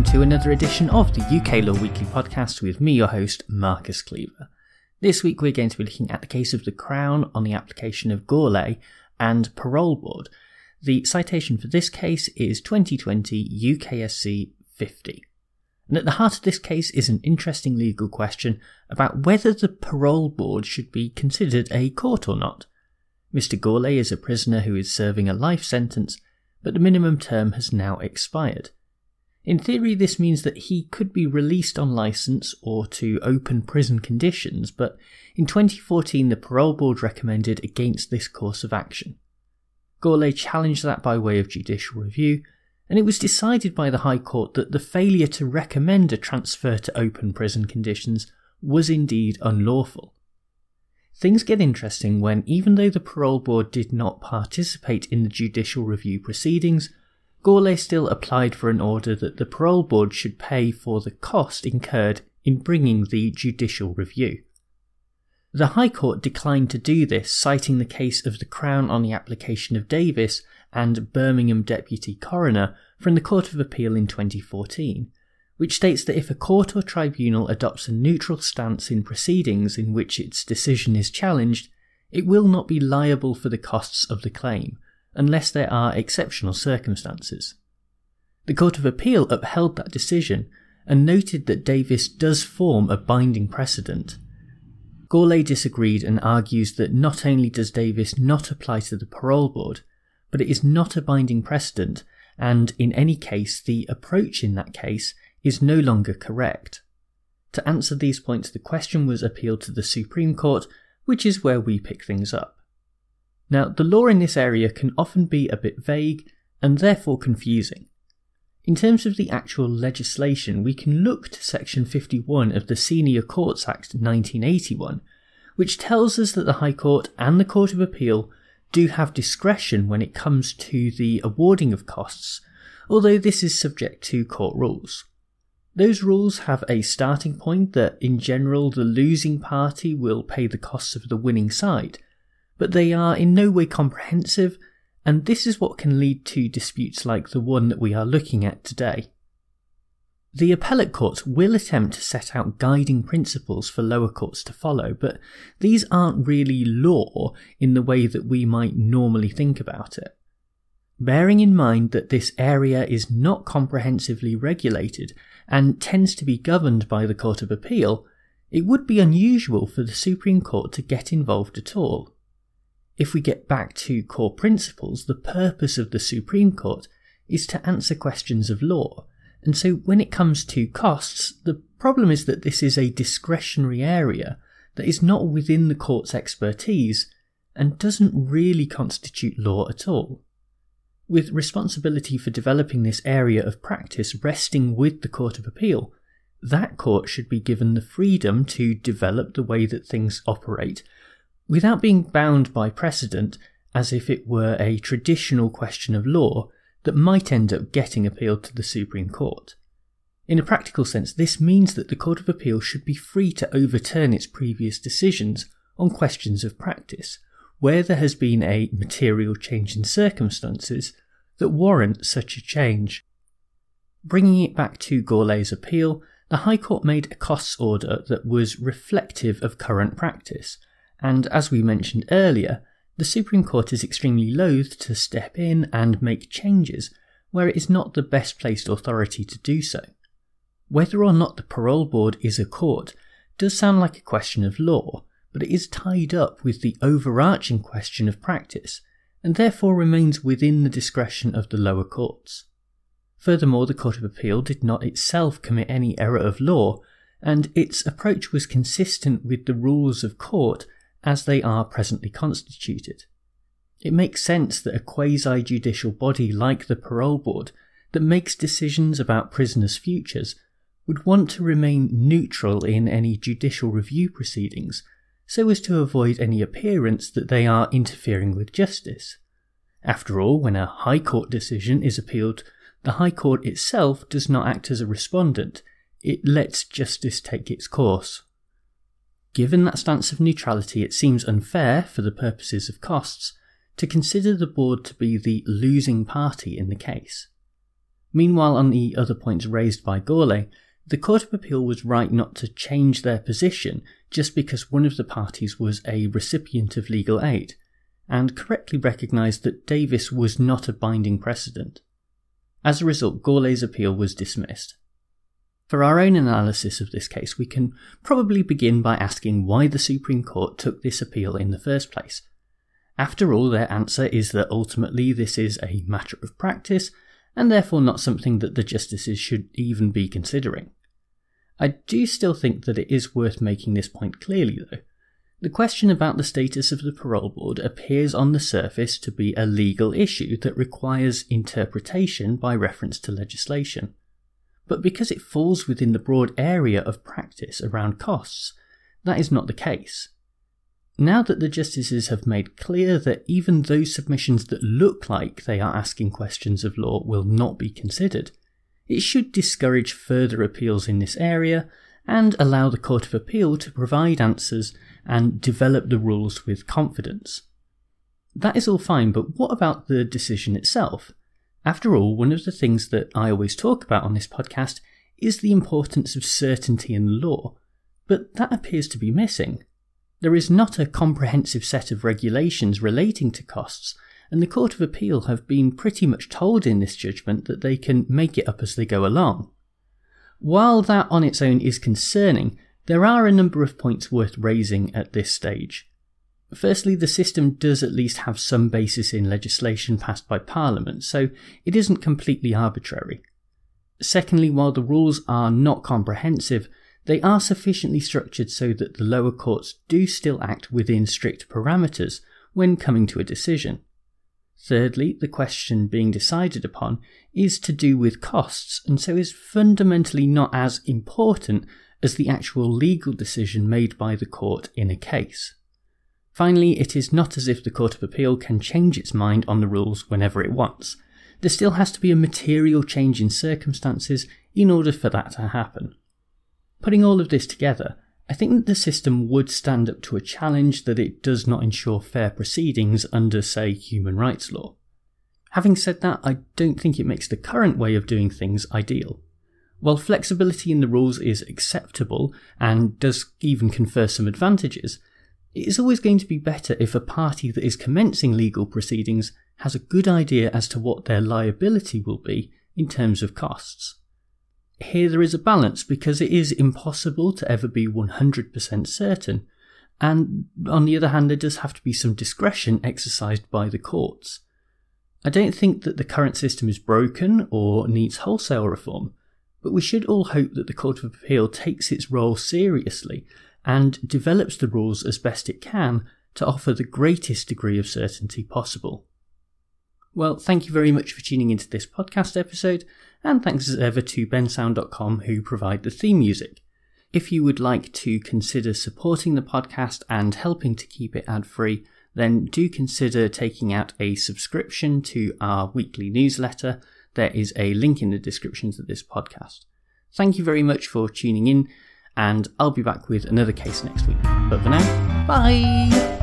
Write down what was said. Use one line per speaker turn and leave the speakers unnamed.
welcome to another edition of the UK Law Weekly podcast with me, your host, Marcus Cleaver. This week we're going to be looking at the case of the Crown on the application of Gourlay and Parole Board. The citation for this case is 2020 UKSC 50. And at the heart of this case is an interesting legal question about whether the Parole Board should be considered a court or not. Mr. Gourlay is a prisoner who is serving a life sentence, but the minimum term has now expired. In theory, this means that he could be released on license or to open prison conditions, but in 2014 the Parole Board recommended against this course of action. Gourlay challenged that by way of judicial review, and it was decided by the High Court that the failure to recommend a transfer to open prison conditions was indeed unlawful. Things get interesting when, even though the Parole Board did not participate in the judicial review proceedings, Gourlay still applied for an order that the parole board should pay for the cost incurred in bringing the judicial review. The High Court declined to do this, citing the case of the Crown on the application of Davies and Birmingham Deputy Coroner from the Court of Appeal in 2014, which states that if a court or tribunal adopts a neutral stance in proceedings in which its decision is challenged, it will not be liable for the costs of the claim, unless there are exceptional circumstances. The Court of Appeal upheld that decision and noted that Davies does form a binding precedent. Gourlay disagreed and argues that not only does Davies not apply to the parole board, but it is not a binding precedent, and in any case, the approach in that case is no longer correct. To answer these points, the question was appealed to the Supreme Court, which is where we pick things up. Now, the law in this area can often be a bit vague and therefore confusing. In terms of the actual legislation, we can look to Section 51 of the Senior Courts Act 1981, which tells us that the High Court and the Court of Appeal do have discretion when it comes to the awarding of costs, although this is subject to court rules. Those rules have a starting point that, in general, the losing party will pay the costs of the winning side, but they are in no way comprehensive, and this is what can lead to disputes like the one that we are looking at today. The appellate courts will attempt to set out guiding principles for lower courts to follow, but these aren't really law in the way that we might normally think about it. Bearing in mind that this area is not comprehensively regulated and tends to be governed by the Court of Appeal, it would be unusual for the Supreme Court to get involved at all. If we get back to core principles, the purpose of the Supreme Court is to answer questions of law. And so when it comes to costs, the problem is that this is a discretionary area that is not within the court's expertise and doesn't really constitute law at all. With responsibility for developing this area of practice resting with the Court of Appeal, that court should be given the freedom to develop the way that things operate without being bound by precedent as if it were a traditional question of law that might end up getting appealed to the Supreme Court. In a practical sense, this means that the Court of Appeal should be free to overturn its previous decisions on questions of practice, where there has been a material change in circumstances that warrant such a change. Bringing it back to Gourlay's appeal, the High Court made a costs order that was reflective of current practice and as we mentioned earlier, the Supreme Court is extremely loath to step in and make changes where it is not the best placed authority to do so. Whether or not the parole board is a court does sound like a question of law, but it is tied up with the overarching question of practice, and therefore remains within the discretion of the lower courts. Furthermore, the Court of Appeal did not itself commit any error of law, and its approach was consistent with the rules of court as they are presently constituted. It makes sense that a quasi judicial body like the Parole Board that makes decisions about prisoners' futures would want to remain neutral in any judicial review proceedings so as to avoid any appearance that they are interfering with justice. After all, when a High Court decision is appealed, the High Court itself does not act as a respondent, it lets justice take its course. Given that stance of neutrality, it seems unfair, for the purposes of costs, to consider the board to be the losing party in the case. Meanwhile, on the other points raised by Gourlay, the Court of Appeal was right not to change their position just because one of the parties was a recipient of legal aid, and correctly recognised that Davies was not a binding precedent. As a result, Gourlay's appeal was dismissed. For our own analysis of this case, we can probably begin by asking why the Supreme Court took this appeal in the first place. After all, their answer is that ultimately this is a matter of practice, and therefore not something that the justices should even be considering. I do still think that it is worth making this point clearly, though. The question about the status of the parole board appears on the surface to be a legal issue that requires interpretation by reference to legislation. But because it falls within the broad area of practice around costs, that is not the case. Now that the justices have made clear that even those submissions that look like they are asking questions of law will not be considered, it should discourage further appeals in this area and allow the Court of Appeal to provide answers and develop the rules with confidence. That is all fine, but what about the decision itself? After all, one of the things that I always talk about on this podcast is the importance of certainty in law, but that appears to be missing. There is not a comprehensive set of regulations relating to costs, and the Court of Appeal have been pretty much told in this judgment that they can make it up as they go along. While that on its own is concerning, there are a number of points worth raising at this stage. Firstly, the system does at least have some basis in legislation passed by Parliament, so it isn't completely arbitrary. Secondly, while the rules are not comprehensive, they are sufficiently structured so that the lower courts do still act within strict parameters when coming to a decision. Thirdly, the question being decided upon is to do with costs, and so is fundamentally not as important as the actual legal decision made by the court in a case. Finally, it is not as if the Court of Appeal can change its mind on the rules whenever it wants. There still has to be a material change in circumstances in order for that to happen. Putting all of this together, I think that the system would stand up to a challenge that it does not ensure fair proceedings under, say, human rights law. Having said that, I don't think it makes the current way of doing things ideal. While flexibility in the rules is acceptable and does even confer some advantages, it is always going to be better if a party that is commencing legal proceedings has a good idea as to what their liability will be in terms of costs. Here there is a balance because it is impossible to ever be 100% certain, and on the other hand, there does have to be some discretion exercised by the courts. I don't think that the current system is broken or needs wholesale reform, but we should all hope that the Court of Appeal takes its role seriously and develops the rules as best it can to offer the greatest degree of certainty possible. Well, thank you very much for tuning into this podcast episode, and thanks as ever to bensound.com who provide the theme music. If you would like to consider supporting the podcast and helping to keep it ad free, then do consider taking out a subscription to our weekly newsletter. There is a link in the descriptions of this podcast. Thank you very much for tuning in, and I'll be back with another case next week. But for now, bye!